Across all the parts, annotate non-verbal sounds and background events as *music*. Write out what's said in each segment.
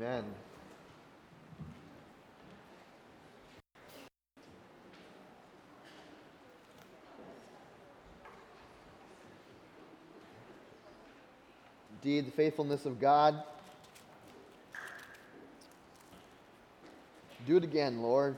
Amen. Indeed, the faithfulness of God. Do it again, Lord.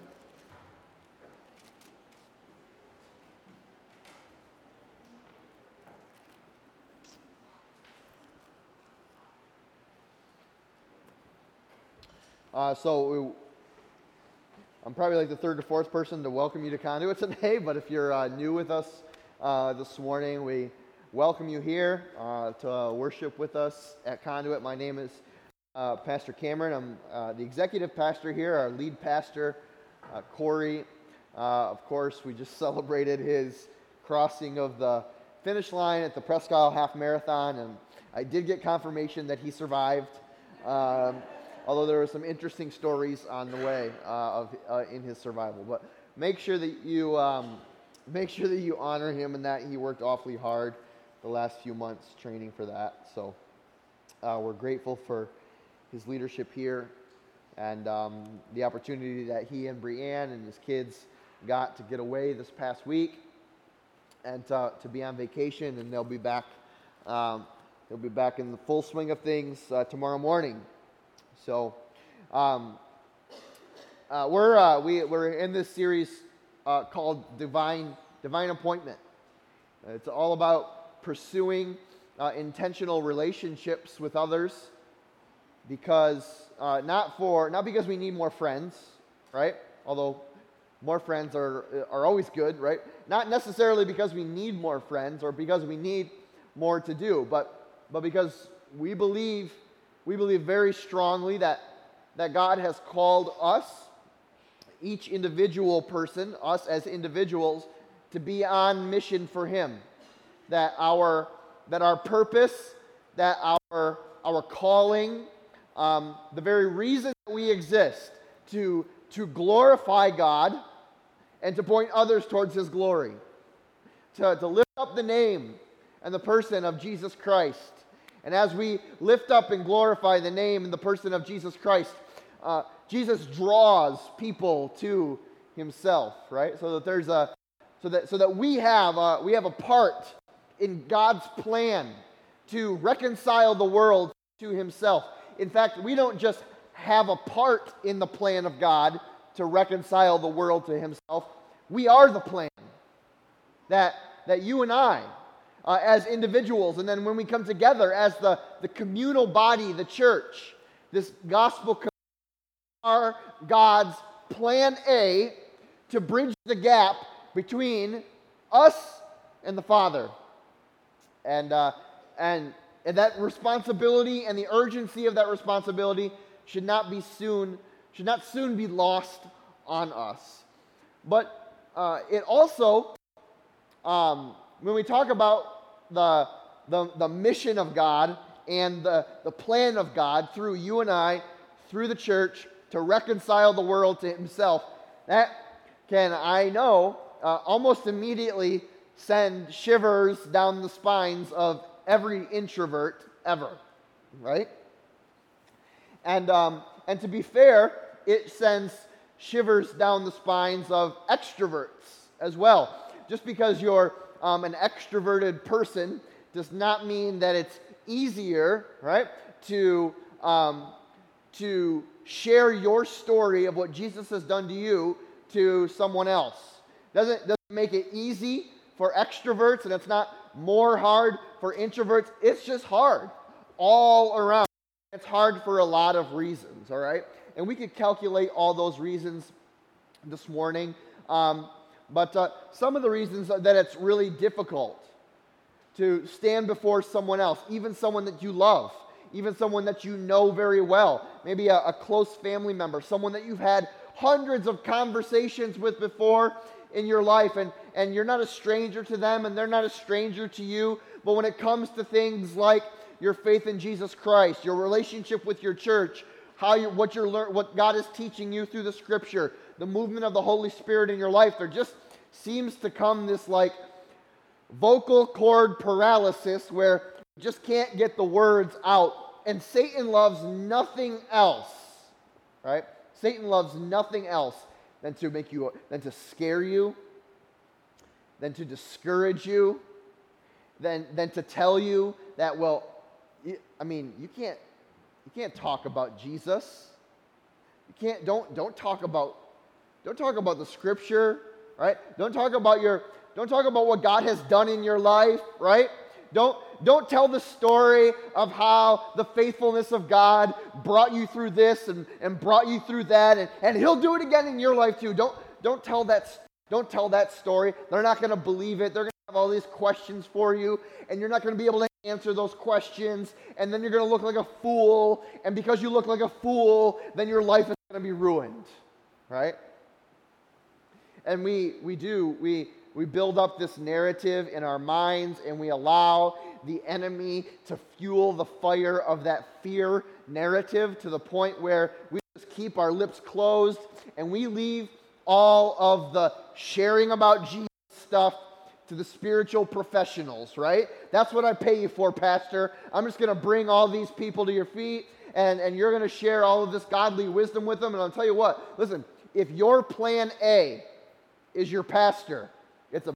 Uh, so we, I'm probably like the third or fourth person to welcome you to Conduit *laughs* today, but if you're uh, new with us uh, this morning, we welcome you here uh, to worship with us at Conduit. My name is uh, Pastor Cameron. I'm uh, the executive pastor here, our lead pastor, Corey. of course, we just *laughs* celebrated his crossing of the finish line at the Presque Isle Half Marathon, and I did get confirmation that he survived. Um, although there were some interesting stories on the way uh, of, uh, in his survival. But make sure that you um, make sure that you honor him and that he worked awfully hard the last few months training for that. So uh, we're grateful for his leadership here and um, the opportunity that he and Brianne and his kids got to get away this past week and to, to be on vacation, and they'll be back. Um, they'll be back in the full swing of things uh, tomorrow morning. So, um, uh, we're, uh, we, we're in this series uh, called Divine, Divine Appointment. It's all about pursuing uh, intentional relationships with others because, uh, not, for, not because we need more friends, right? Although more friends are, are always good, right? Not necessarily because we need more friends or because we need more to do, but, but because we believe we believe very strongly that, that God has called us, each individual person, us as individuals, to be on mission for Him. That our, that our purpose, that our, our calling, um, the very reason that we exist, to, to glorify God and to point others towards His glory, to, to lift up the name and the person of Jesus Christ and as we lift up and glorify the name and the person of Jesus Christ, uh, Jesus draws people to himself, right? So that there's a so that so that we have a, we have a part in God's plan to reconcile the world to himself. In fact, we don't just have a part in the plan of God to reconcile the world to himself. We are the plan. That that you and I uh, as individuals, and then when we come together as the, the communal body, the church, this gospel are God's plan A to bridge the gap between us and the Father. And, uh, and, and that responsibility and the urgency of that responsibility should not be soon, should not soon be lost on us. But uh, it also um, when we talk about the, the, the mission of God and the, the plan of God through you and I, through the church, to reconcile the world to Himself, that can, I know, uh, almost immediately send shivers down the spines of every introvert ever, right? And, um, and to be fair, it sends shivers down the spines of extroverts as well. Just because you're um, an extroverted person does not mean that it's easier, right, to, um, to share your story of what Jesus has done to you to someone else. Doesn't, doesn't make it easy for extroverts, and it's not more hard for introverts. It's just hard all around. It's hard for a lot of reasons, all right? And we could calculate all those reasons this morning. Um, but uh, some of the reasons that it's really difficult to stand before someone else, even someone that you love, even someone that you know very well, maybe a, a close family member, someone that you've had hundreds of conversations with before in your life, and, and you're not a stranger to them, and they're not a stranger to you. But when it comes to things like your faith in Jesus Christ, your relationship with your church, how you, what you're lear- what God is teaching you through the Scripture, the movement of the Holy Spirit in your life, there just seems to come this like vocal cord paralysis where you just can't get the words out and Satan loves nothing else, right? Satan loves nothing else than to make you, than to scare you, than to discourage you, than, than to tell you that, well, I mean, you can't, you can't talk about Jesus. You can't, don't, don't talk about, don't talk about the scripture, right? Don't talk about your, don't talk about what God has done in your life, right? Don't, don't tell the story of how the faithfulness of God brought you through this and, and brought you through that, and, and He'll do it again in your life too. Don't, don't, tell that, don't tell that story. They're not going to believe it. They're going to have all these questions for you, and you're not going to be able to answer those questions, and then you're going to look like a fool, and because you look like a fool, then your life is going to be ruined, right? And we, we do, we, we build up this narrative in our minds and we allow the enemy to fuel the fire of that fear narrative to the point where we just keep our lips closed and we leave all of the sharing about Jesus stuff to the spiritual professionals, right? That's what I pay you for, Pastor. I'm just going to bring all these people to your feet and, and you're going to share all of this godly wisdom with them. And I'll tell you what, listen, if your plan A is your pastor, it's a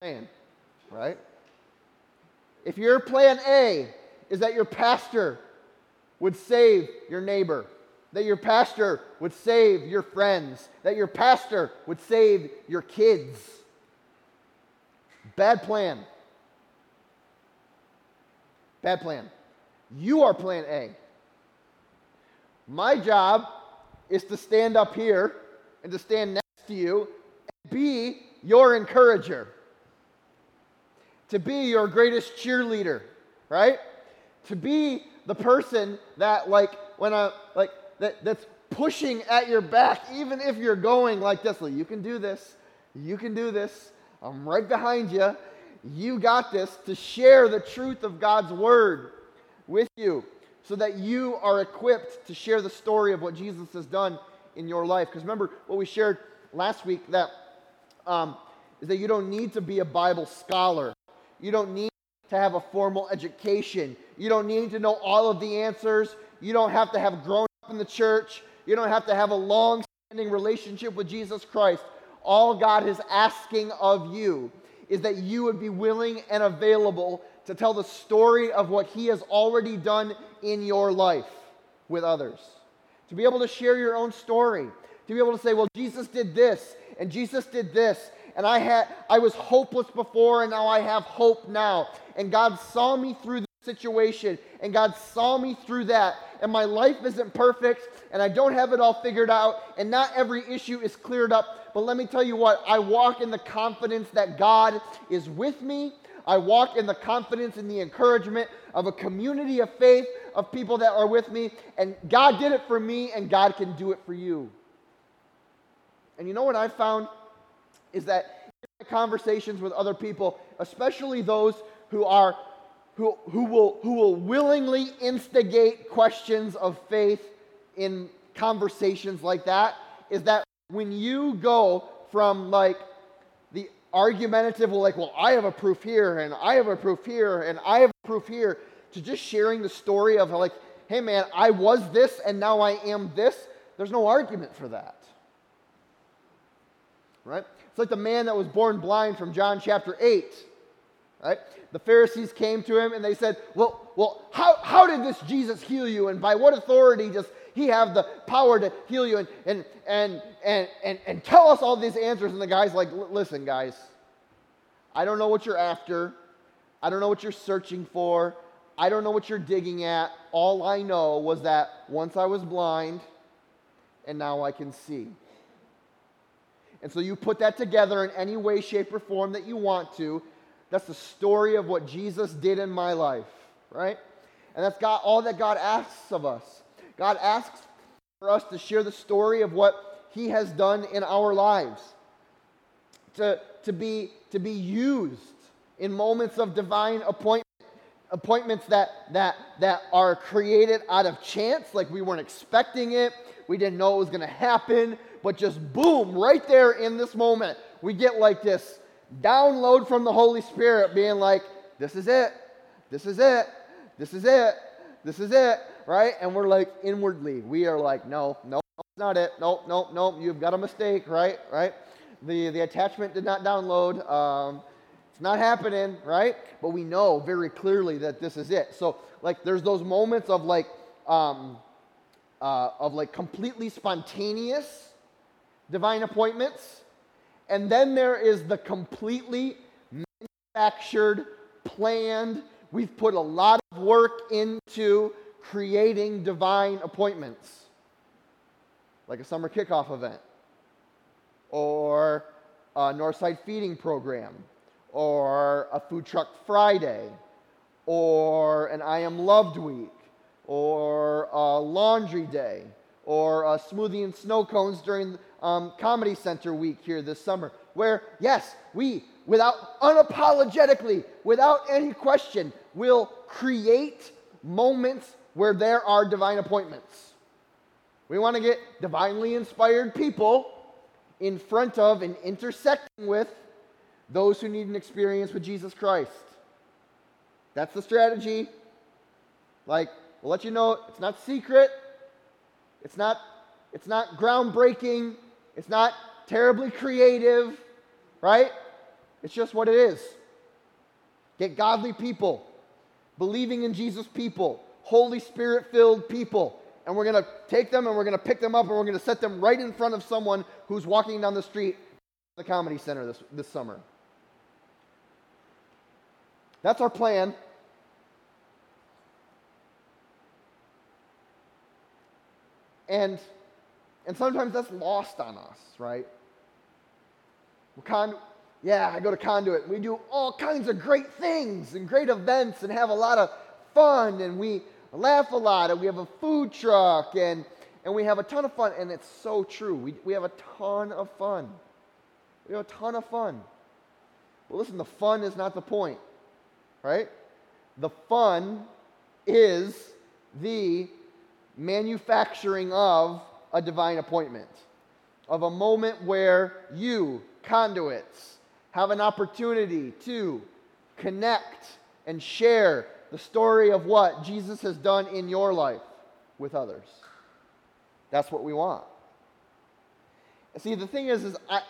plan, right? If your plan A is that your pastor would save your neighbor, that your pastor would save your friends, that your pastor would save your kids, bad plan. Bad plan. You are plan A. My job is to stand up here and to stand next to you and be your encourager, to be your greatest cheerleader, right? To be the person that, like, when I, like, that, that's pushing at your back, even if you're going like this. Like, you can do this. You can do this. I'm right behind you. You got this to share the truth of God's word with you so that you are equipped to share the story of what Jesus has done in your life. Because remember what we shared last week that um, is that you don't need to be a Bible scholar. You don't need to have a formal education. You don't need to know all of the answers. You don't have to have grown up in the church. You don't have to have a long standing relationship with Jesus Christ. All God is asking of you is that you would be willing and available to tell the story of what He has already done in your life with others. To be able to share your own story. To be able to say, well, Jesus did this, and Jesus did this, and I had I was hopeless before, and now I have hope now. And God saw me through this situation, and God saw me through that. And my life isn't perfect, and I don't have it all figured out, and not every issue is cleared up. But let me tell you what, I walk in the confidence that God is with me I walk in the confidence and the encouragement of a community of faith of people that are with me. And God did it for me, and God can do it for you. And you know what I found is that conversations with other people, especially those who are who, who will who will willingly instigate questions of faith in conversations like that, is that when you go from like the argumentative, well, like, well, I have a proof here, and I have a proof here, and I have a proof here, to just sharing the story of like, hey man, I was this and now I am this, there's no argument for that. Right? It's like the man that was born blind from John chapter 8. Right? The Pharisees came to him and they said, Well, well, how, how did this Jesus heal you? And by what authority does he have the power to heal you? And and and and and, and tell us all these answers. And the guy's like, Listen, guys, I don't know what you're after. I don't know what you're searching for. I don't know what you're digging at. All I know was that once I was blind and now I can see. And so you put that together in any way, shape, or form that you want to, that's the story of what Jesus did in my life, right? And that's God, all that God asks of us. God asks for us to share the story of what He has done in our lives, to, to, be, to be used in moments of divine appointment, appointments that, that, that are created out of chance, like we weren't expecting it, we didn't know it was going to happen, but just boom, right there in this moment, we get like this download from the Holy Spirit being like, this is it. This is it. This is it. This is it. Right? And we're like, inwardly, we are like, no, no, that's not it. Nope, nope, nope. You've got a mistake, right? Right? The, the attachment did not download. Um, it's not happening, right? But we know very clearly that this is it. So, like, there's those moments of like, um, uh, of like completely spontaneous divine appointments. And then there is the completely manufactured, planned, we've put a lot of work into creating divine appointments, like a summer kickoff event, or a Northside feeding program, or a food truck Friday, or an I Am Loved week, or a laundry day, or a smoothie and snow cones during um, Comedy Center week here this summer, where, yes, we, without unapologetically, without any question, will create moments where there are divine appointments. We want to get divinely inspired people in front of and intersecting with those who need an experience with Jesus Christ. That's the strategy. Like, we'll let you know it's not secret. It's not, it's not groundbreaking. It's not terribly creative, right? It's just what it is. Get godly people, believing in Jesus people, Holy Spirit filled people. And we're going to take them and we're going to pick them up and we're going to set them right in front of someone who's walking down the street the comedy center this, this summer. That's our plan. And, and sometimes that's lost on us, right? We're con- yeah, I go to Conduit. We do all kinds of great things and great events and have a lot of fun and we laugh a lot and we have a food truck and, and we have a ton of fun. And it's so true. We, we have a ton of fun. We have a ton of fun. But listen, the fun is not the point, right? The fun is the manufacturing of a divine appointment, of a moment where you, conduits, have an opportunity to connect and share the story of what Jesus has done in your life with others. That's what we want. See, the thing is, is I,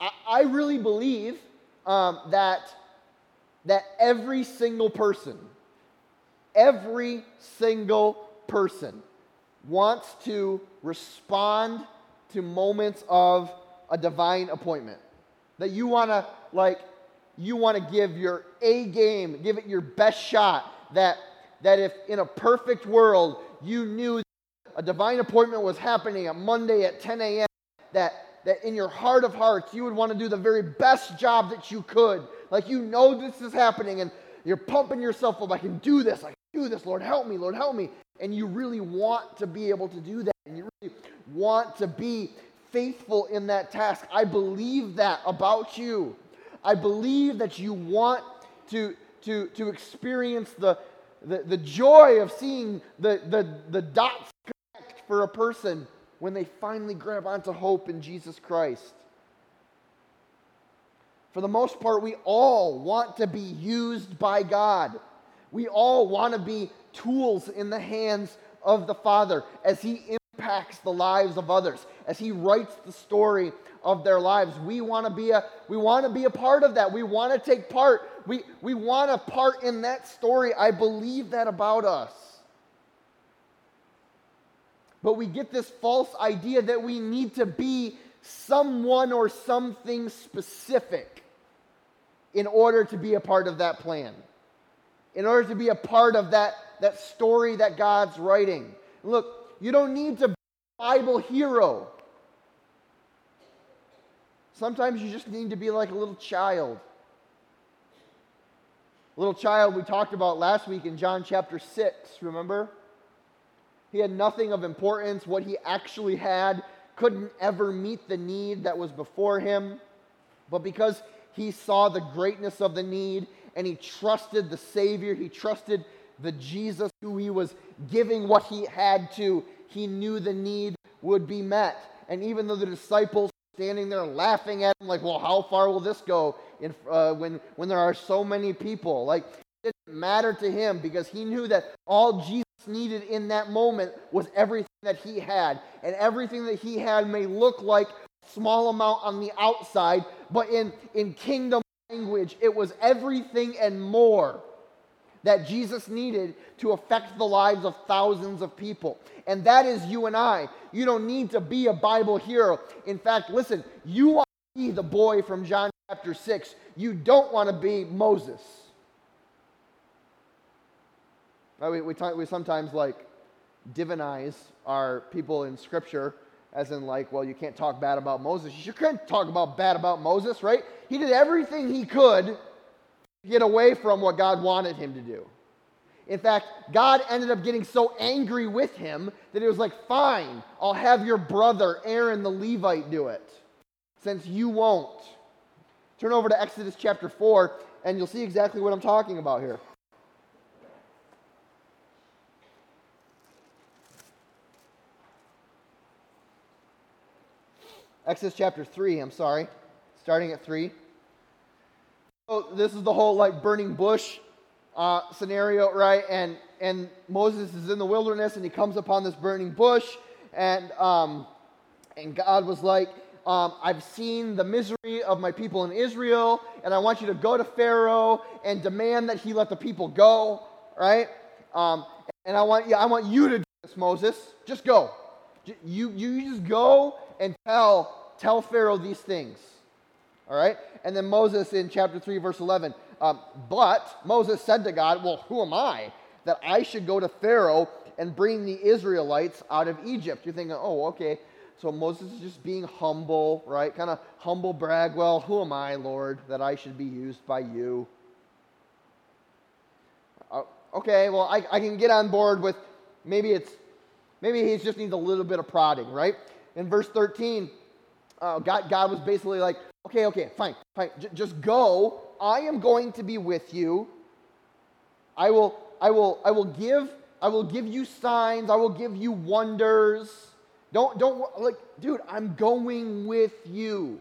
I, I really believe um, that that every single person, every single person wants to respond to moments of a divine appointment. That you want to, like, you want to give your A game, give it your best shot. That, that if in a perfect world you knew a divine appointment was happening on Monday at 10 a.m., that, that in your heart of hearts you would want to do the very best job that you could. Like you know this is happening and you're pumping yourself up. I can do this. I can do this. Lord, help me. Lord, help me and you really want to be able to do that, and you really want to be faithful in that task. I believe that about you. I believe that you want to, to, to experience the, the, the joy of seeing the, the, the dots connect for a person when they finally grab onto hope in Jesus Christ. For the most part, we all want to be used by God. We all want to be tools in the hands of the Father as He impacts the lives of others, as He writes the story of their lives. We want to be a we want to be a part of that. We want to take part. We we want a part in that story. I believe that about us. But we get this false idea that we need to be someone or something specific in order to be a part of that plan. In order to be a part of that that story that God's writing. Look, you don't need to be a Bible hero. Sometimes you just need to be like a little child. A little child we talked about last week in John chapter 6, remember? He had nothing of importance. What he actually had couldn't ever meet the need that was before him. But because he saw the greatness of the need and he trusted the Savior, he trusted the Jesus who he was giving what he had to, he knew the need would be met. And even though the disciples standing there laughing at him, like, well, how far will this go in, uh, when, when there are so many people? Like, didn't matter to him because he knew that all Jesus needed in that moment was everything that he had. And everything that he had may look like a small amount on the outside, but in, in kingdom language, it was everything and more that Jesus needed to affect the lives of thousands of people. And that is you and I. You don't need to be a Bible hero. In fact, listen, you want to be the boy from John chapter 6. You don't want to be Moses. We, we, talk, we sometimes like divinize our people in Scripture, as in, like, well, you can't talk bad about Moses. You couldn't talk about bad about Moses, right? He did everything he could to get away from what God wanted him to do. In fact, God ended up getting so angry with him that he was like, fine, I'll have your brother, Aaron the Levite, do it, since you won't. Turn over to Exodus chapter 4, and you'll see exactly what I'm talking about here. Exodus chapter 3, I'm sorry, starting at 3. So this is the whole like burning bush uh, scenario, right? And and Moses is in the wilderness and he comes upon this burning bush, and um, and God was like, um, I've seen the misery of my people in Israel, and I want you to go to Pharaoh and demand that he let the people go, right? Um, and I want, yeah, I want you to do this, Moses. Just go. You, you just go and tell, tell Pharaoh these things. All right? And then Moses in chapter 3, verse 11. Um, but Moses said to God, Well, who am I that I should go to Pharaoh and bring the Israelites out of Egypt? You're thinking, oh, okay. So Moses is just being humble, right? Kind of humble brag. Well, who am I, Lord, that I should be used by you? Uh, okay, well, I, I can get on board with maybe it's maybe he just needs a little bit of prodding, right? in verse 13, uh, God, God was basically like, okay, okay, fine, fine, J- just go. I am going to be with you. I will, I will, I will give, I will give you signs. I will give you wonders. Don't, don't, like, dude, I'm going with you.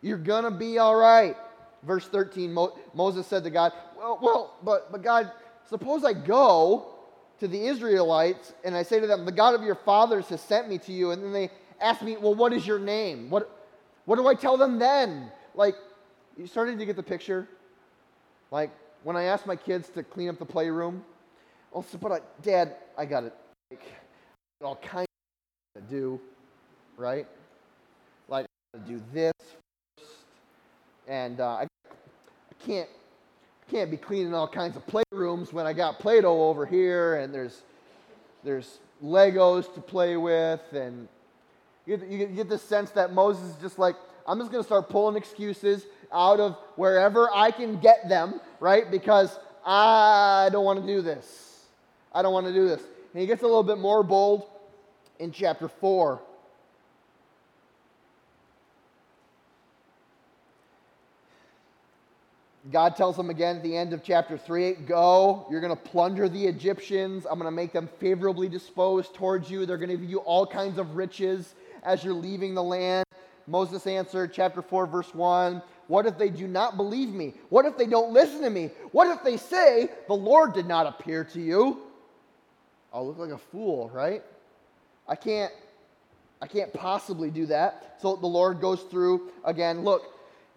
You're gonna be all right. Verse 13, Mo- Moses said to God, well, well, but, but God, suppose I go to the Israelites and I say to them, the God of your fathers has sent me to you, and then they ask me, well, what is your name? What, what do I tell them then? Like, you starting to get the picture? Like, when I ask my kids to clean up the playroom, well, so, but I, Dad, I got it. Like, all kinds of to do, right? Like, I do this first, and uh, I, I can't can't be cleaning all kinds of playrooms when I got Play-Doh over here, and there's there's Legos to play with, and you get, you get this sense that Moses is just like, I'm just going to start pulling excuses out of wherever I can get them, right? Because I don't want to do this. I don't want to do this. And he gets a little bit more bold in chapter 4. God tells him again at the end of chapter 3 Go, you're going to plunder the Egyptians. I'm going to make them favorably disposed towards you. They're going to give you all kinds of riches as you're leaving the land? Moses answered, chapter 4, verse 1 What if they do not believe me? What if they don't listen to me? What if they say, The Lord did not appear to you? I'll look like a fool, right? I can't. I can't possibly do that. So the Lord goes through again. Look,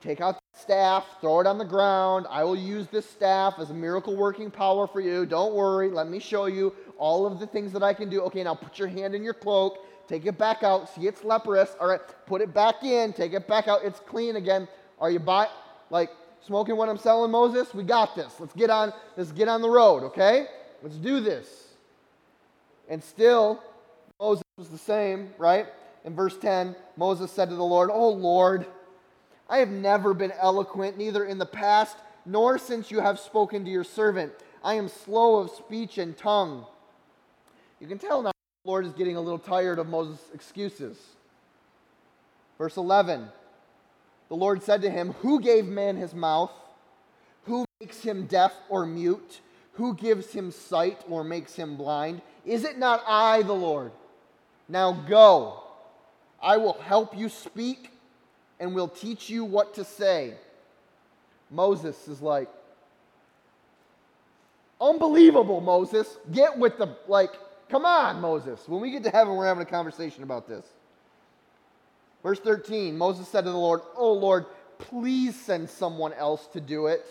take out staff, throw it on the ground. I will use this staff as a miracle working power for you. Don't worry. Let me show you all of the things that I can do. Okay, now put your hand in your cloak Take it back out. See, it's leprous. All right, put it back in. Take it back out. It's clean again. Are you by, like smoking what I'm selling, Moses? We got this. Let's get on. Let's get on the road. Okay, let's do this. And still, Moses was the same, right? In verse 10, Moses said to the Lord, "Oh Lord, I have never been eloquent, neither in the past nor since you have spoken to your servant. I am slow of speech and tongue." You can tell now the Lord is getting a little tired of Moses' excuses. Verse 11 The Lord said to him, Who gave man his mouth? Who makes him deaf or mute? Who gives him sight or makes him blind? Is it not I, the Lord? Now go. I will help you speak, and we'll teach you what to say. Moses is like, Unbelievable, Moses. Get with the, like, come on, Moses. When we get to heaven, we're having a conversation about this. Verse 13 Moses said to the Lord, Oh Lord, please send someone else to do it.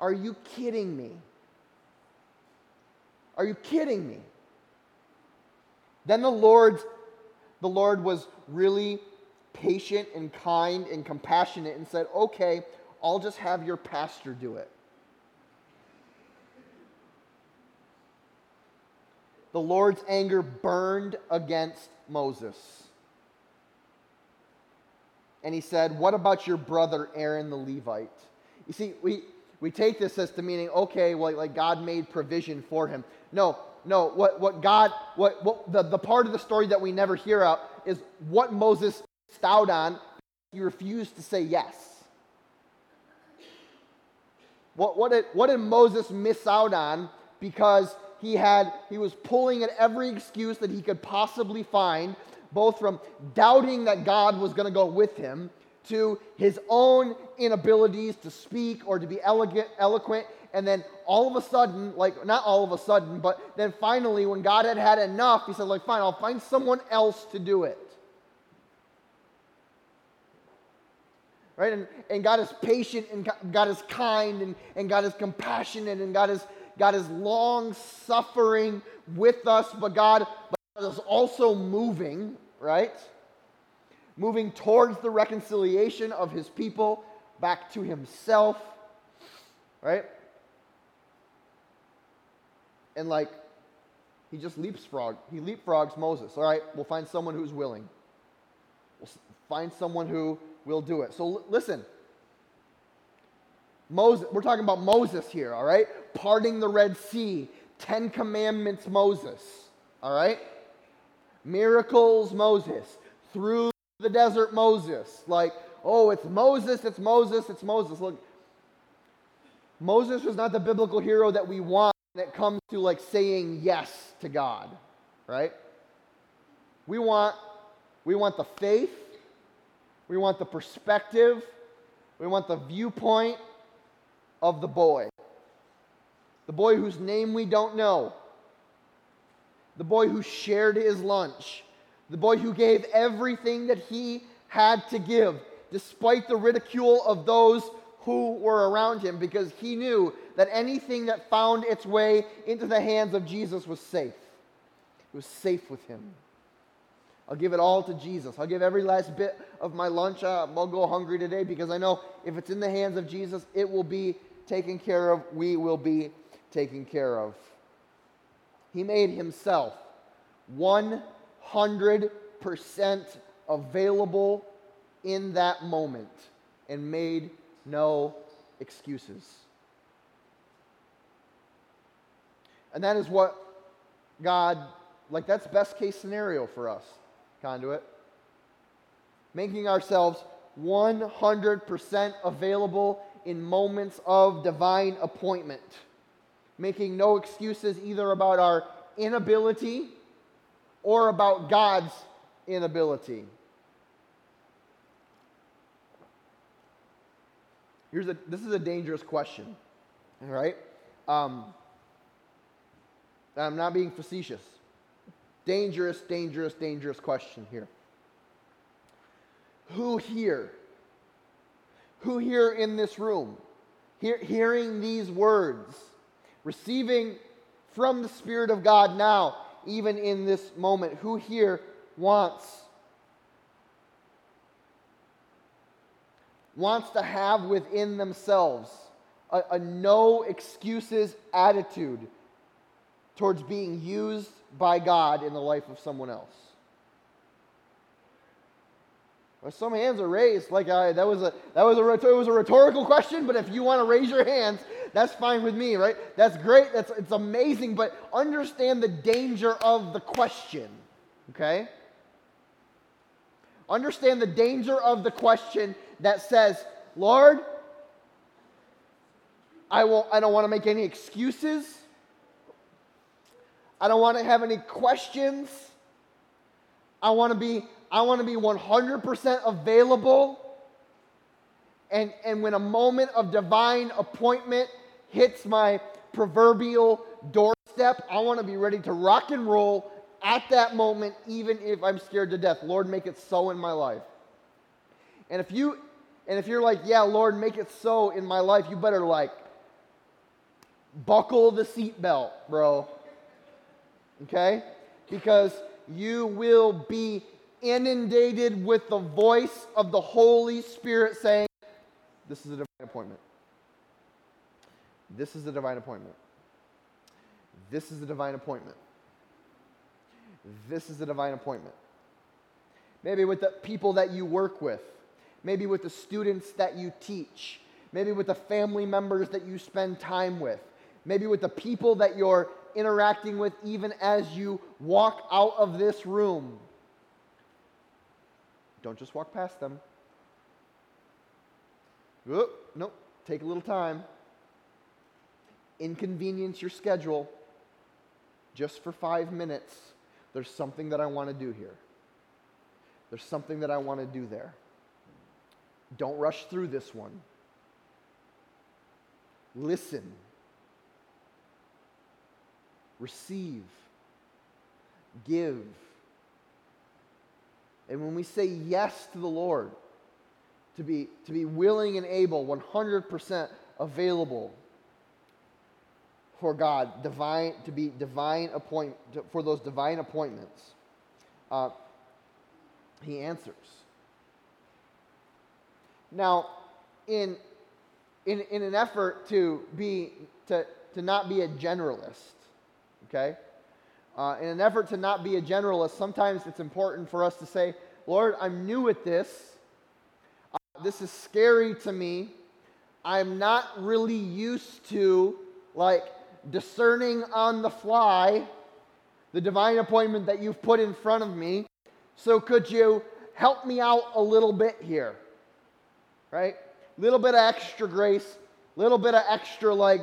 Are you kidding me? Are you kidding me? Then the Lord, the Lord was really patient and kind and compassionate and said, Okay, I'll just have your pastor do it. the Lord's anger burned against Moses. And he said, What about your brother Aaron the Levite? You see, we, we take this as to meaning, okay, well, like God made provision for him. No, no, what, what God, what, what the, the part of the story that we never hear out is what Moses stowed on. He refused to say yes. What, what, did, what did Moses miss out on because he had he was pulling at every excuse that he could possibly find both from doubting that God was going to go with him to his own inabilities to speak or to be elegant, eloquent and then all of a sudden like not all of a sudden but then finally when God had had enough he said like fine I'll find someone else to do it right and, and God is patient and God is kind and, and God is compassionate and God is God is long suffering with us, but God, but is also moving, right? Moving towards the reconciliation of his people back to himself, right? And like, he just leapfrog. He leapfrogs Moses. All right, we'll find someone who's willing. We'll find someone who will do it. So l- listen, Moses, we're talking about Moses here, all right? Parting the Red Sea, Ten Commandments, Moses, all right? Miracles, Moses. Through the desert, Moses. Like, oh, it's Moses, it's Moses, it's Moses. Look, Moses was not the biblical hero that we want when it comes to like saying yes to God, right? We want we want the faith, we want the perspective, we want the viewpoint of the boy. The boy whose name we don't know. The boy who shared his lunch. The boy who gave everything that he had to give, despite the ridicule of those who were around him, because he knew that anything that found its way into the hands of Jesus was safe. It was safe with him. I'll give it all to Jesus. I'll give every last bit of my lunch. Uh, I'll go hungry today because I know if it's in the hands of Jesus, it will be taken care of, we will be taken care of. He made himself 100% available in that moment and made no excuses. And that is what God, like, that's best case scenario for us, conduit. Making ourselves 100% available in moments of divine appointment, making no excuses either about our inability or about God's inability. Here's a, this is a dangerous question, all right? Um, I'm not being facetious. Dangerous, dangerous, dangerous question here. Who here who here in this room, hear, hearing these words, receiving from the Spirit of God now, even in this moment, who here wants wants to have within themselves a, a no excuses attitude towards being used by God in the life of someone else? Well, some hands are raised. Like I, that was a that was a it was a rhetorical question. But if you want to raise your hands, that's fine with me, right? That's great. That's it's amazing. But understand the danger of the question. Okay. Understand the danger of the question that says, Lord, I will I don't want to make any excuses. I don't want to have any questions. I want to be I want to be 100% available. And, and when a moment of divine appointment hits my proverbial doorstep, I want to be ready to rock and roll at that moment, even if I'm scared to death. Lord, make it so in my life. And if you and if you're like, yeah, Lord, make it so in my life, you better like buckle the seatbelt, bro. Okay? Because you will be inundated with the voice of the Holy Spirit saying, This is a divine appointment. This is a divine appointment. This is a divine appointment. This is a divine appointment. Maybe with the people that you work with, maybe with the students that you teach, maybe with the family members that you spend time with, maybe with the people that you're interacting with even as you walk out of this room. Don't just walk past them. Oop, nope, take a little time. Inconvenience your schedule just for five minutes. There's something that I want to do here. There's something that I want to do there. Don't rush through this one. Listen. Receive. Give. And when we say yes to the Lord, to be, to be willing and able, 100% available for God, divine, to be divine appoint, for those divine appointments, uh, He answers. Now, in, in, in an effort to, be, to, to not be a generalist, okay? Uh, in an effort to not be a generalist, sometimes it's important for us to say, Lord, I'm new at this. Uh, this is scary to me. I'm not really used to, like, discerning on the fly the divine appointment that you've put in front of me. So could you help me out a little bit here? right? Little bit of extra grace, little bit of extra like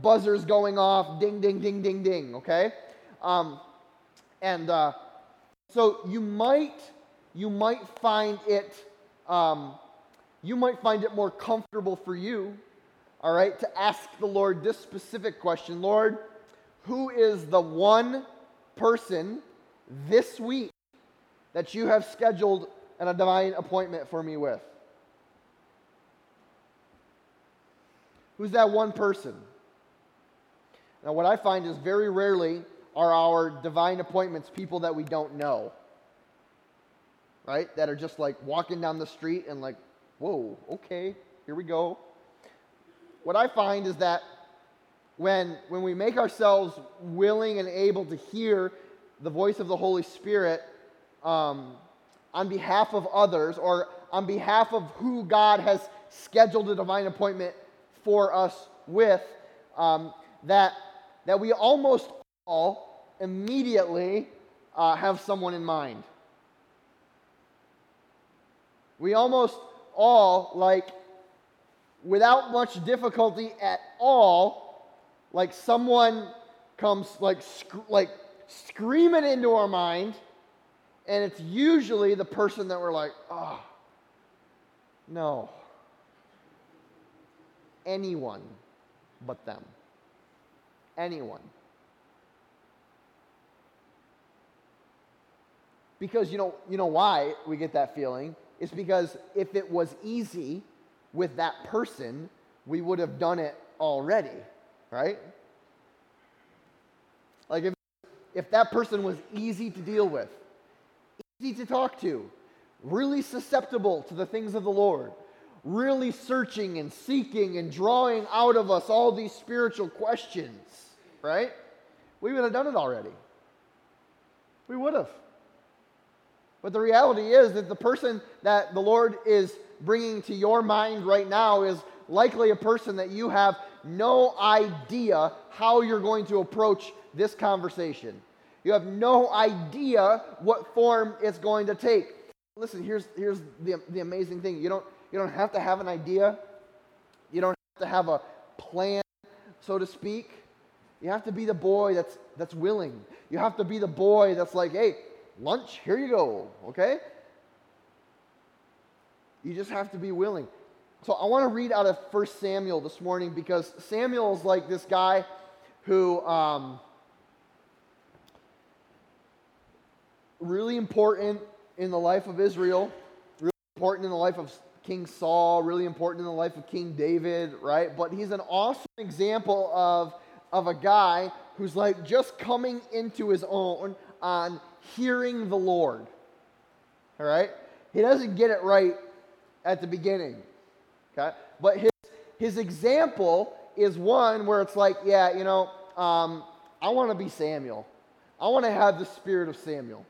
buzzers going off, ding, ding, ding, ding, ding, okay? Um, and uh, so you might you might find it um, you might find it more comfortable for you, all right, to ask the Lord this specific question, Lord, who is the one person this week that you have scheduled an, a divine appointment for me with? Who's that one person? Now, what I find is very rarely are our divine appointments people that we don't know, right? That are just like walking down the street and like, whoa, okay, here we go. What I find is that when, when we make ourselves willing and able to hear the voice of the Holy Spirit um, on behalf of others or on behalf of who God has scheduled a divine appointment for us with um, that, that we almost all immediately uh, have someone in mind. We almost all, like, without much difficulty at all, like someone comes like sc- like screaming into our mind, and it's usually the person that we're like, oh, no anyone but them. Anyone. Because you know, you know why we get that feeling? It's because if it was easy with that person, we would have done it already, right? Like if, if that person was easy to deal with, easy to talk to, really susceptible to the things of the Lord, really searching and seeking and drawing out of us all these spiritual questions, right? We would have done it already. We would have. But the reality is that the person that the Lord is bringing to your mind right now is likely a person that you have no idea how you're going to approach this conversation. You have no idea what form it's going to take. Listen, here's, here's the, the amazing thing. You don't, you don't have to have an idea. You don't have to have a plan, so to speak. You have to be the boy that's, that's willing. You have to be the boy that's like, hey, lunch, here you go, okay? You just have to be willing. So I want to read out of 1 Samuel this morning because Samuel is like this guy who um, really important in the life of Israel, really important in the life of King Saul, really important in the life of King David, right? But he's an awesome example of, of a guy who's like just coming into his own on hearing the Lord. All right? He doesn't get it right at the beginning. Okay? But his, his example is one where it's like, yeah, you know, um, I want to be Samuel. I want to have the spirit of Samuel.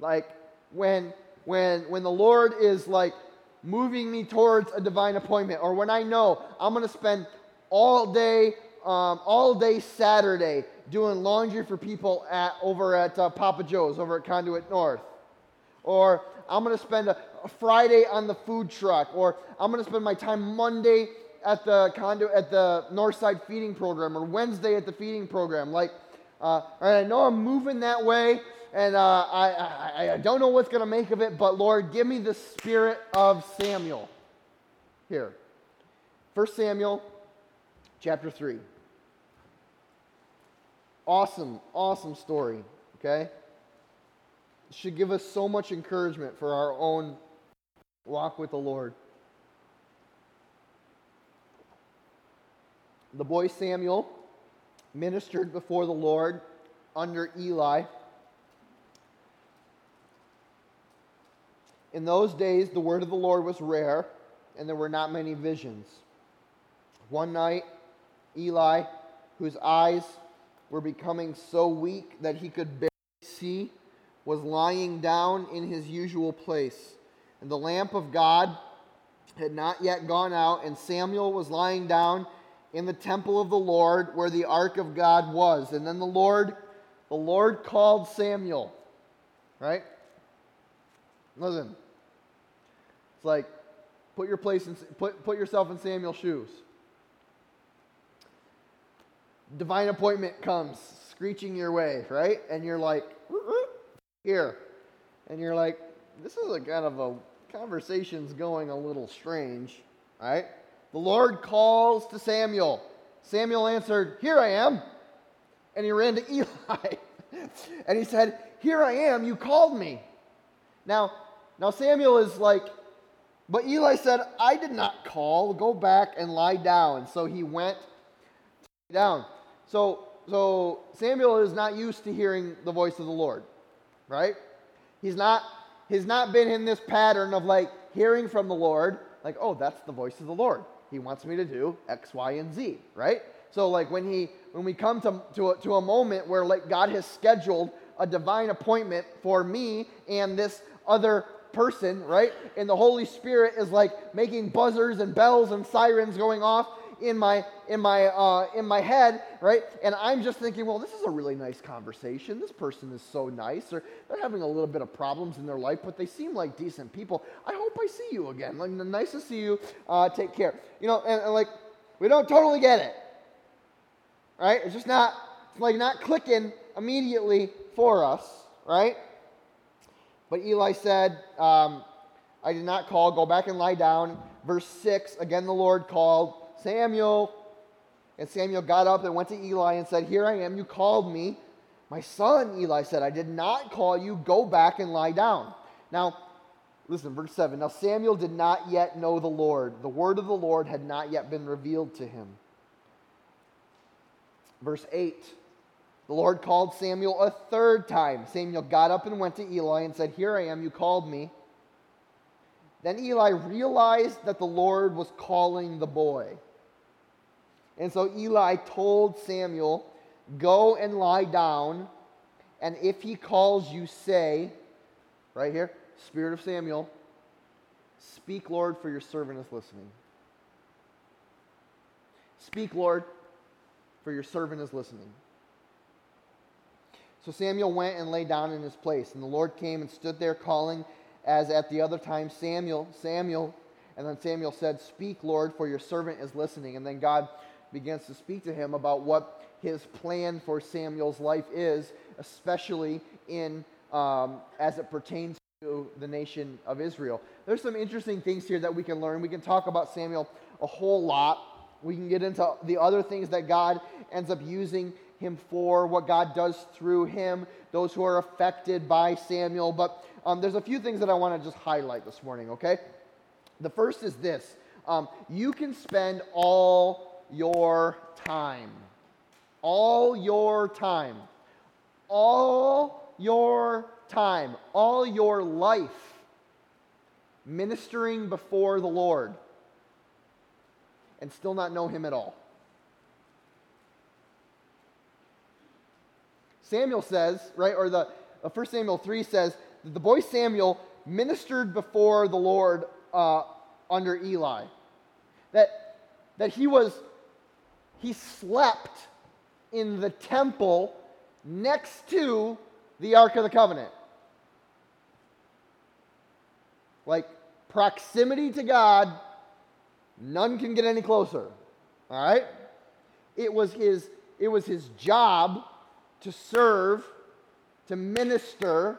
Like when when when the Lord is like moving me towards a divine appointment, or when I know I'm going to spend all day um, all day Saturday doing laundry for people at over at uh, Papa Joe's over at Conduit North, or I'm going to spend a, a Friday on the food truck, or I'm going to spend my time Monday at the condo at the Northside feeding program, or Wednesday at the feeding program. Like, uh, I know I'm moving that way, and uh, I, I, I don't know what's going to make of it, but Lord, give me the spirit of Samuel. Here. 1 Samuel chapter 3. Awesome, awesome story, okay? Should give us so much encouragement for our own walk with the Lord. The boy Samuel ministered before the Lord under Eli In those days, the word of the Lord was rare, and there were not many visions. One night, Eli, whose eyes were becoming so weak that he could barely see, was lying down in his usual place. And the lamp of God had not yet gone out, and Samuel was lying down in the temple of the Lord where the ark of God was. And then the Lord, the Lord called Samuel. Right? Listen. It's like put your place in, put, put yourself in Samuel's shoes. Divine appointment comes screeching your way, right? And you're like, here. And you're like, this is a kind of a conversation's going a little strange, right? The Lord calls to Samuel. Samuel answered, Here I am. And he ran to *laughs* Eli. and he said, Here I am, you called me. Now, now Samuel is like but Eli said, I did not call. Go back and lie down. So he went down. So, so Samuel is not used to hearing the voice of the Lord, right? He's not, he's not been in this pattern of like hearing from the Lord, like, oh, that's the voice of the Lord. He wants me to do X, Y, and Z, right? So like when he when we come to, to, a, to a moment where like God has scheduled a divine appointment for me and this other person, right? And the Holy Spirit is like making buzzers and bells and sirens going off in my in my uh, in my head, right? And I'm just thinking, well, this is a really nice conversation. This person is so nice, or they're having a little bit of problems in their life, but they seem like decent people. I hope I see you again. Like, nice to see you. Uh, take care. You know, and, and like we don't totally get it, right? It's just not it's like not clicking immediately for us, right? But Eli said, um, I did not call. Go back and lie down. Verse 6 again, the Lord called, Samuel. And Samuel got up and went to Eli and said, Here I am. You called me. My son, Eli said, I did not call you. Go back and lie down. Now, listen, verse 7. Now, Samuel did not yet know the Lord. The word of the Lord had not yet been revealed to him. Verse 8. The Lord called Samuel a third time. Samuel got up and went to Eli and said, Here I am, you called me. Then Eli realized that the Lord was calling the boy. And so Eli told Samuel, Go and lie down, and if he calls you, say, right here, Spirit of Samuel, Speak, Lord, for your servant is listening. Speak, Lord, for your servant is listening. So Samuel went and lay down in his place, and the Lord came and stood there calling as at the other time, Samuel, Samuel. And then Samuel said, Speak, Lord, for your servant is listening. And then God begins to speak to him about what his plan for Samuel's life is, especially in um, as it pertains to the nation of Israel. There's some interesting things here that we can learn. We can talk about Samuel a whole lot. We can get into the other things that God ends up using him for, what God does through him, those who are affected by Samuel. But um, there's a few things that I want to just highlight this morning, okay? The first is this um, you can spend all your time, all your time, all your time, all your life ministering before the Lord and still not know Him at all. Samuel says, right, or the uh, 1 Samuel 3 says, that the boy Samuel ministered before the Lord uh, under Eli. That, that he was, he slept in the temple next to the Ark of the Covenant. Like proximity to God, none can get any closer. All right? It was his, it was his job to serve, to minister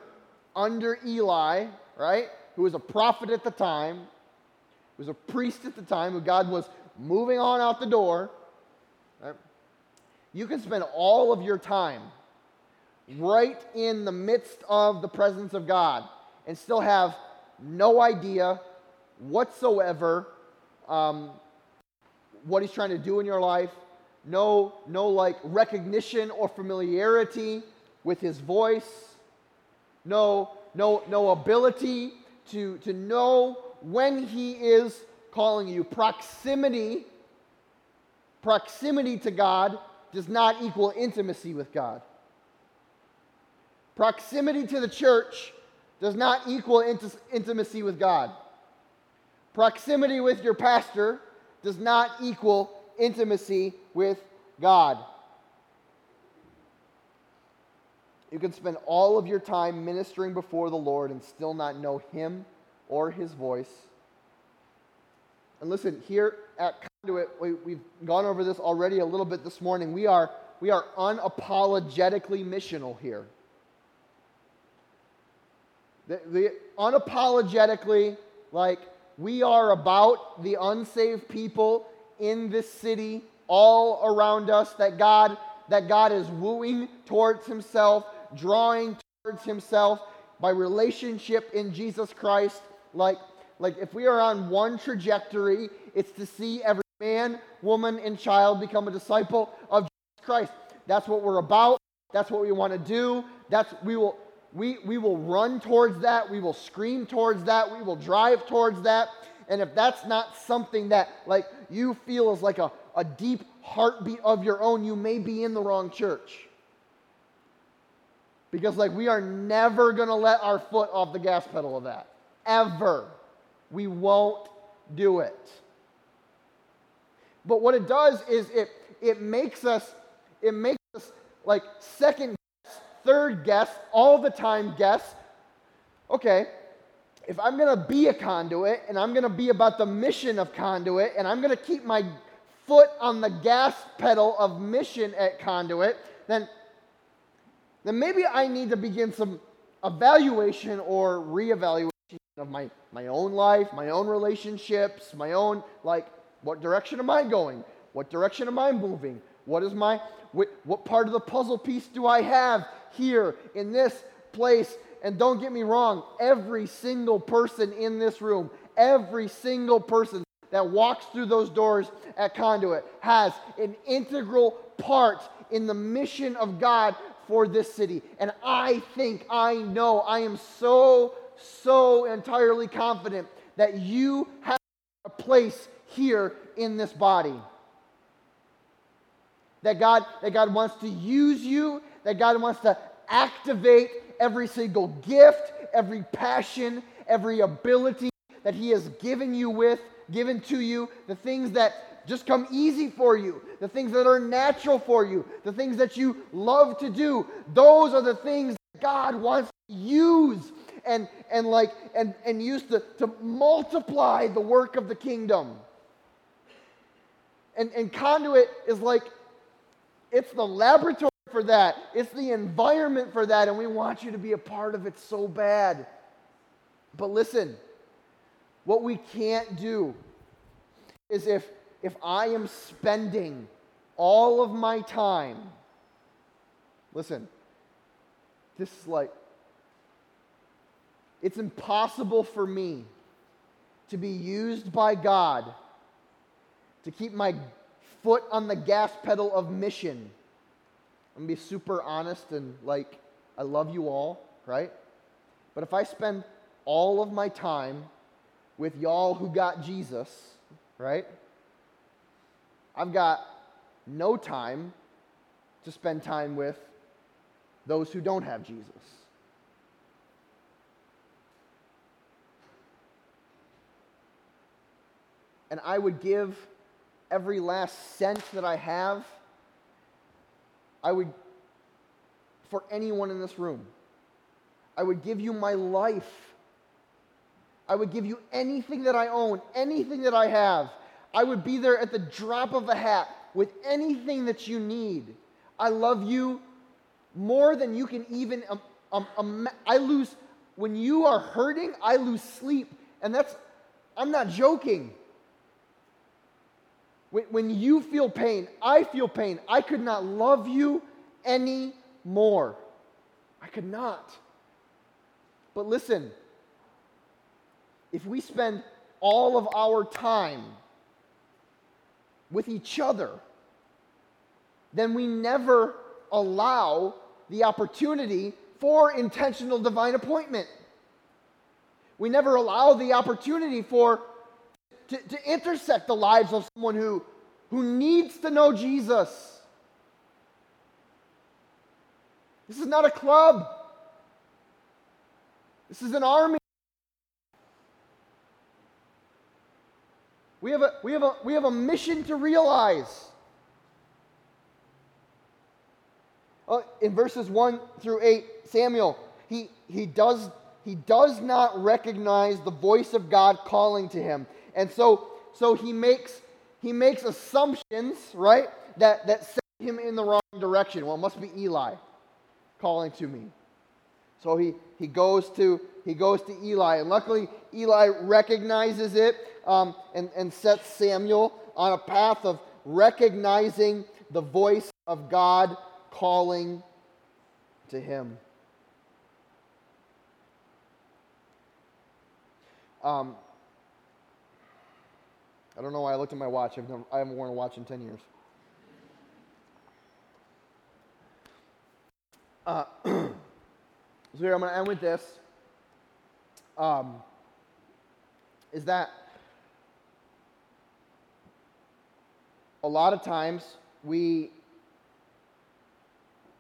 under Eli, right? Who was a prophet at the time, who was a priest at the time, who God was moving on out the door. Right? You can spend all of your time right in the midst of the presence of God and still have no idea whatsoever um, what He's trying to do in your life, no, no like recognition or familiarity with his voice, no, no, no ability to, to know when he is calling you. Proximity, proximity to God does not equal intimacy with God. Proximity to the church does not equal int- intimacy with God. Proximity with your pastor does not equal intimacy with God. You can spend all of your time ministering before the Lord and still not know Him or His voice. And listen, here at Conduit, we, have gone over this already a little bit this morning. We are, we are unapologetically missional here. The, the unapologetically, like, we are about the unsaved people in this city all around us that God that God is wooing towards himself, drawing towards himself by relationship in Jesus Christ. Like like if we are on one trajectory, it's to see every man, woman and child become a disciple of Jesus Christ. That's what we're about. That's what we want to do. That's we will we, we will run towards that. We will scream towards that. We will drive towards that. And if that's not something that like you feel is like a, a deep heartbeat of your own, you may be in the wrong church. Because like we are never going to let our foot off the gas pedal of that. Ever. We won't do it. But what it does is it it makes us it makes us like second guess, third guess, all the time guess. Okay, if I'm going to be a conduit and I'm going to be about the mission of conduit and I'm going to keep my foot on the gas pedal of mission at conduit, then, then maybe I need to begin some evaluation or reevaluation of my, my own life, my own relationships, my own, like, what direction am I going? What direction am I moving? What is my, what, what part of the puzzle piece do I have here in this place and don't get me wrong, every single person in this room, every single person that walks through those doors at Conduit has an integral part in the mission of God for this city. And I think, I know, I am so, so entirely confident that you have a place here in this body. That God, that God wants to use you, that God wants to activate every single gift, every passion, every ability that He has given you with, given to you, the things that just come easy for you, the things that are natural for you, the things that you love to do. Those are the things that God wants to use and, and like and, and use to, to multiply the work of the kingdom. And, and conduit is like it's the laboratory for that. It's the environment for that, and we want you to be a part of it so bad. But listen, what we can't do is if if I am spending all of my time, listen, this is like, it's impossible for me to be used by God to keep my foot on the gas pedal of mission. I'm gonna be super honest and like, I love you all, right? But if I spend all of my time with y'all who got Jesus, right? I've got no time to spend time with those who don't have Jesus. And I would give every last cent that I have, I would, for anyone in this room, I would give you my life. I would give you anything that I own, anything that I have. I would be there at the drop of a hat with anything that you need. I love you more than you can even. Um, um, um, I lose, when you are hurting, I lose sleep. And that's, I'm not joking. When, when you feel pain, I feel pain. I could not love you any more. I could not. But listen, if we spend all of our time with each other, then we never allow the opportunity for intentional divine appointment. We never allow the opportunity for to, to intersect the lives of someone who, who needs to know Jesus. This is not a club. This is an army. We have a, we have a, we have a mission to realize. Uh, in verses 1 through 8, Samuel, he, he, does, he does not recognize the voice of God calling to him. And so, so he, makes, he makes assumptions, right, that, that send him in the wrong direction. Well, it must be Eli calling to me. So he, he goes to he goes to Eli, and luckily Eli recognizes it um, and, and sets Samuel on a path of recognizing the voice of God calling to him. Um, I don't know why I looked at my watch. I've never, I haven't worn a watch in 10 years. Uh, *clears throat* so here, I'm going to end with this. Um, is that a lot of times we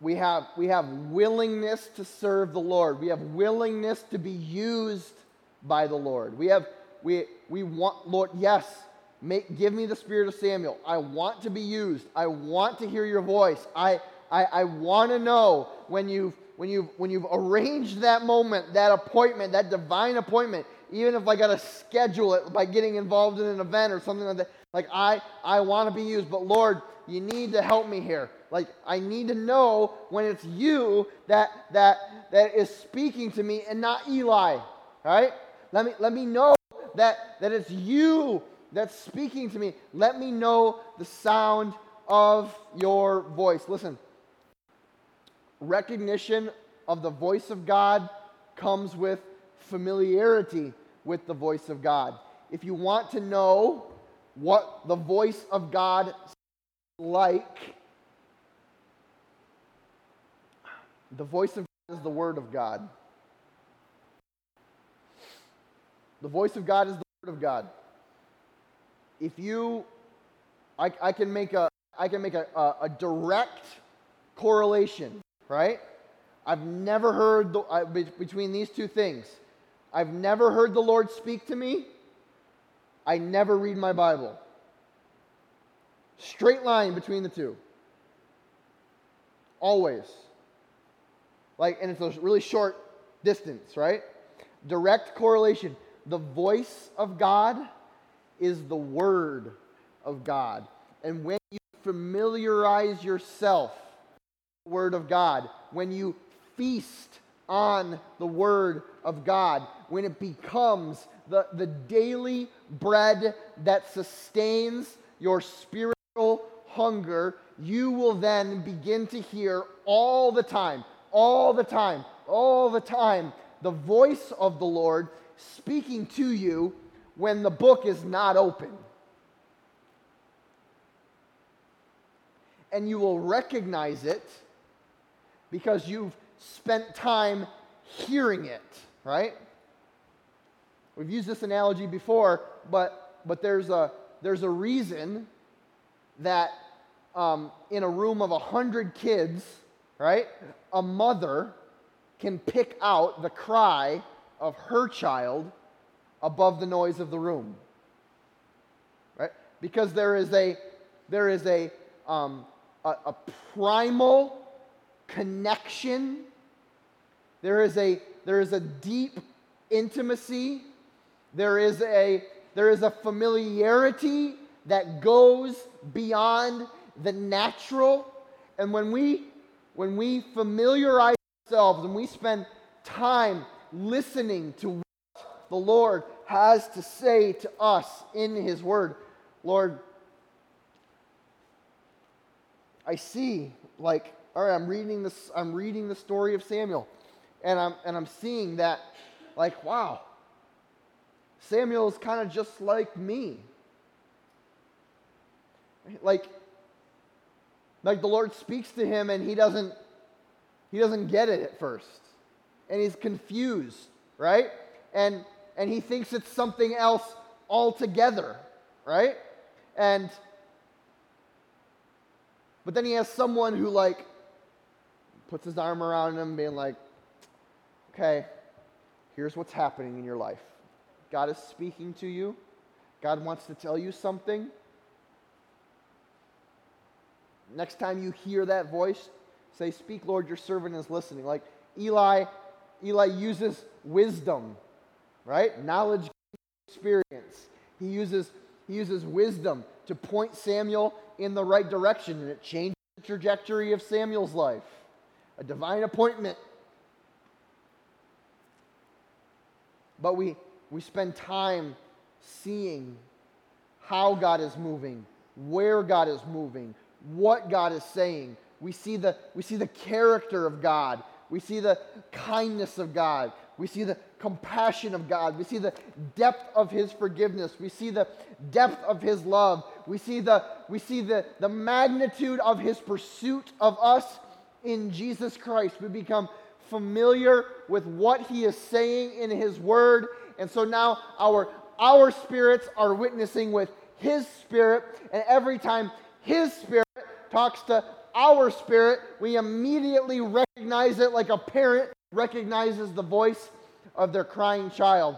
we have we have willingness to serve the Lord. We have willingness to be used by the Lord. We have we we want Lord, yes, make give me the spirit of Samuel. I want to be used. I want to hear your voice. I I, I want to know when you've when you've when you've arranged that moment, that appointment, that divine appointment, even if I gotta schedule it by getting involved in an event or something like that. Like I I want to be used, but Lord, you need to help me here. Like I need to know when it's you that that that is speaking to me and not Eli. Right? Let me let me know that that it's you that's speaking to me. Let me know the sound of your voice. Listen. Recognition of the voice of God comes with familiarity with the voice of God. If you want to know what the voice of God like, the voice of God is the Word of God. The voice of God is the Word of God. If you, I, I can make a, I can make a, a, a direct correlation, right? I've never heard the, uh, be, between these two things. I've never heard the Lord speak to me. I never read my Bible. Straight line between the two. Always. Like, and it's a really short distance, right? Direct correlation. The voice of God is the word of God. And when you familiarize yourself with the word of God, when you feast on the Word of God, when it becomes the, the daily bread that sustains your spiritual hunger, you will then begin to hear all the time, all the time, all the time the voice of the Lord speaking to you when the book is not open. And you will recognize it because you've spent time hearing it, right? We've used this analogy before, but, but there's, a, there's a reason that um, in a room of 100 kids, right, a mother can pick out the cry of her child above the noise of the room. Right? Because there is a, there is a, um, a, a primal connection. There is a, there is a deep intimacy. There is a, there is a familiarity that goes beyond the natural. And when we, when we familiarize ourselves and we spend time listening to the Lord has to say to us in His Word, Lord, I see, like, all right, I'm reading this, I'm reading the story of Samuel, and I'm and I'm seeing that, like, wow, Samuel is kind of just like me. Like, like the Lord speaks to him and he doesn't he doesn't get it at first. And he's confused, right? And and he thinks it's something else altogether, right? And but then he has someone who like puts his arm around him being like, "Okay, here's what's happening in your life. God is speaking to you. God wants to tell you something. Next time you hear that voice, say, Speak, Lord, your servant is listening. Like Eli, Eli uses wisdom, right? Knowledge, experience. He uses, he uses wisdom to point Samuel in the right direction, and it changes the trajectory of Samuel's life. A divine appointment. But we, we spend time seeing how God is moving, where God is moving, what God is saying. We see the, we see the character of God. We see the kindness of God. We see the compassion of God. We see the depth of his forgiveness. We see the depth of his love. We see the, we see the, the magnitude of his pursuit of us in Jesus Christ. We become familiar with what he is saying in his word. And so now our, our spirits are witnessing with his spirit. And every time his spirit talks to our spirit, we immediately recognize it like a parent recognizes the voice of their crying child.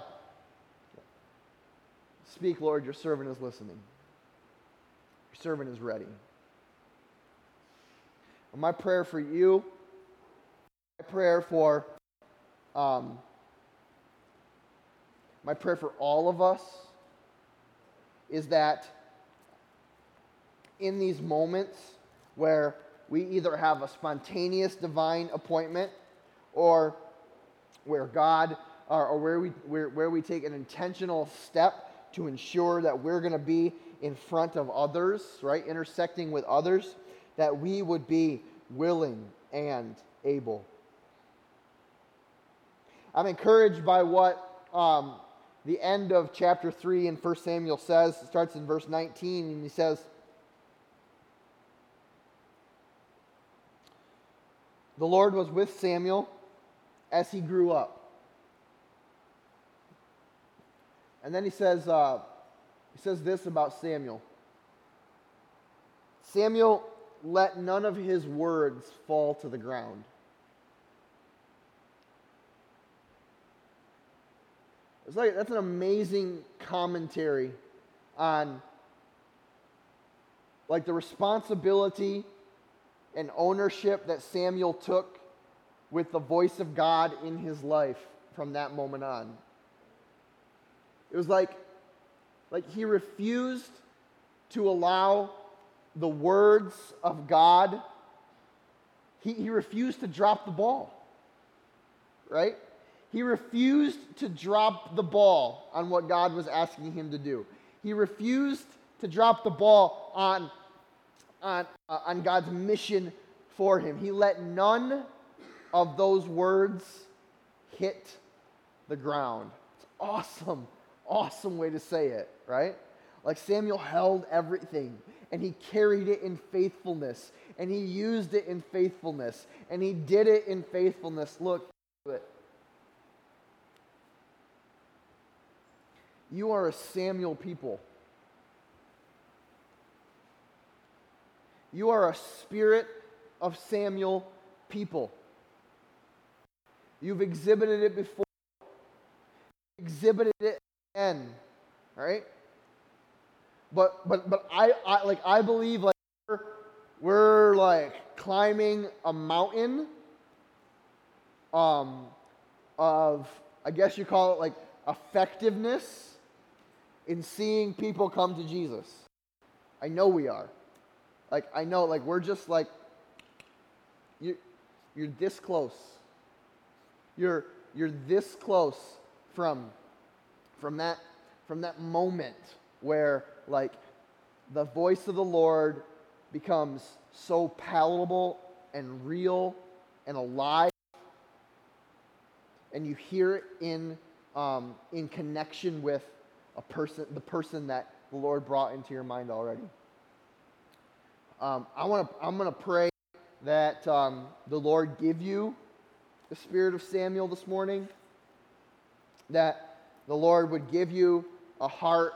Speak, Lord, your servant is listening. Your servant is ready. And my prayer for you, my prayer for, um, my prayer for all of us is that in these moments where we either have a spontaneous divine appointment or where God, or, or where, we, where, where we take an intentional step to ensure that we're going to be in front of others, right? Intersecting with others, that we would be willing and able. I'm encouraged by what um, the end of chapter 3 in 1 Samuel says. It starts in verse 19, and he says, The Lord was with Samuel as he grew up. And then he says, uh, he says this about Samuel Samuel let none of his words fall to the ground. It's like that's an amazing commentary on like the responsibility and ownership that Samuel took with the voice of God in his life from that moment on. It was like, like he refused to allow the words of God, he, he refused to drop the ball. right? He refused to drop the ball on what God was asking him to do. He refused to drop the ball on, on, uh, on God's mission for him. He let none of those words hit the ground. It's awesome, awesome way to say it, right? Like Samuel held everything and he carried it in faithfulness and he used it in faithfulness and he did it in faithfulness. Look, you are a Samuel people. You are a spirit of Samuel people. You've exhibited it before, exhibited it again, right? But but but I, I like I believe like we're, we're like climbing a mountain um of I guess you call it like effectiveness in seeing people come to Jesus. I know we are. Like I know like we're just like you you're this close. You're you're this close from from that from that moment where like the voice of the Lord becomes so palatable and real and alive, and you hear it in, um, in connection with a person, the person that the Lord brought into your mind already. Um, I want to. I'm going to pray that um, the Lord give you the spirit of Samuel this morning. That the Lord would give you a heart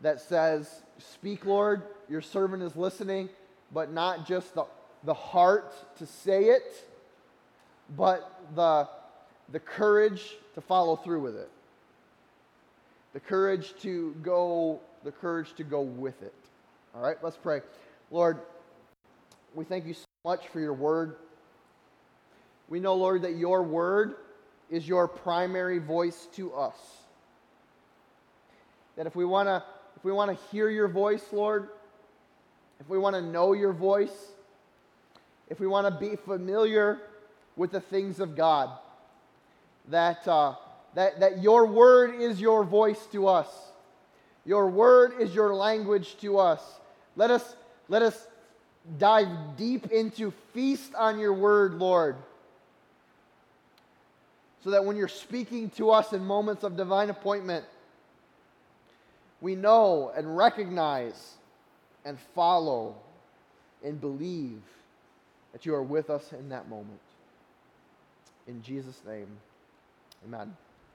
that says, Speak, Lord, your servant is listening, but not just the, the heart to say it, but the, the courage to follow through with it. The courage to go, the courage to go with it. All right, let's pray. Lord, we thank you so much for your word. We know, Lord, that your word is your primary voice to us. That if we want to if we want to hear your voice, Lord, if we want to know your voice, if we want to be familiar with the things of God, that, uh, that, that your word is your voice to us. Your word is your language to us. Let us, let us dive deep into feast on your word, Lord. So that when you're speaking to us in moments of divine appointment, we know and recognize and follow and believe that you are with us in that moment. In Jesus' name, amen.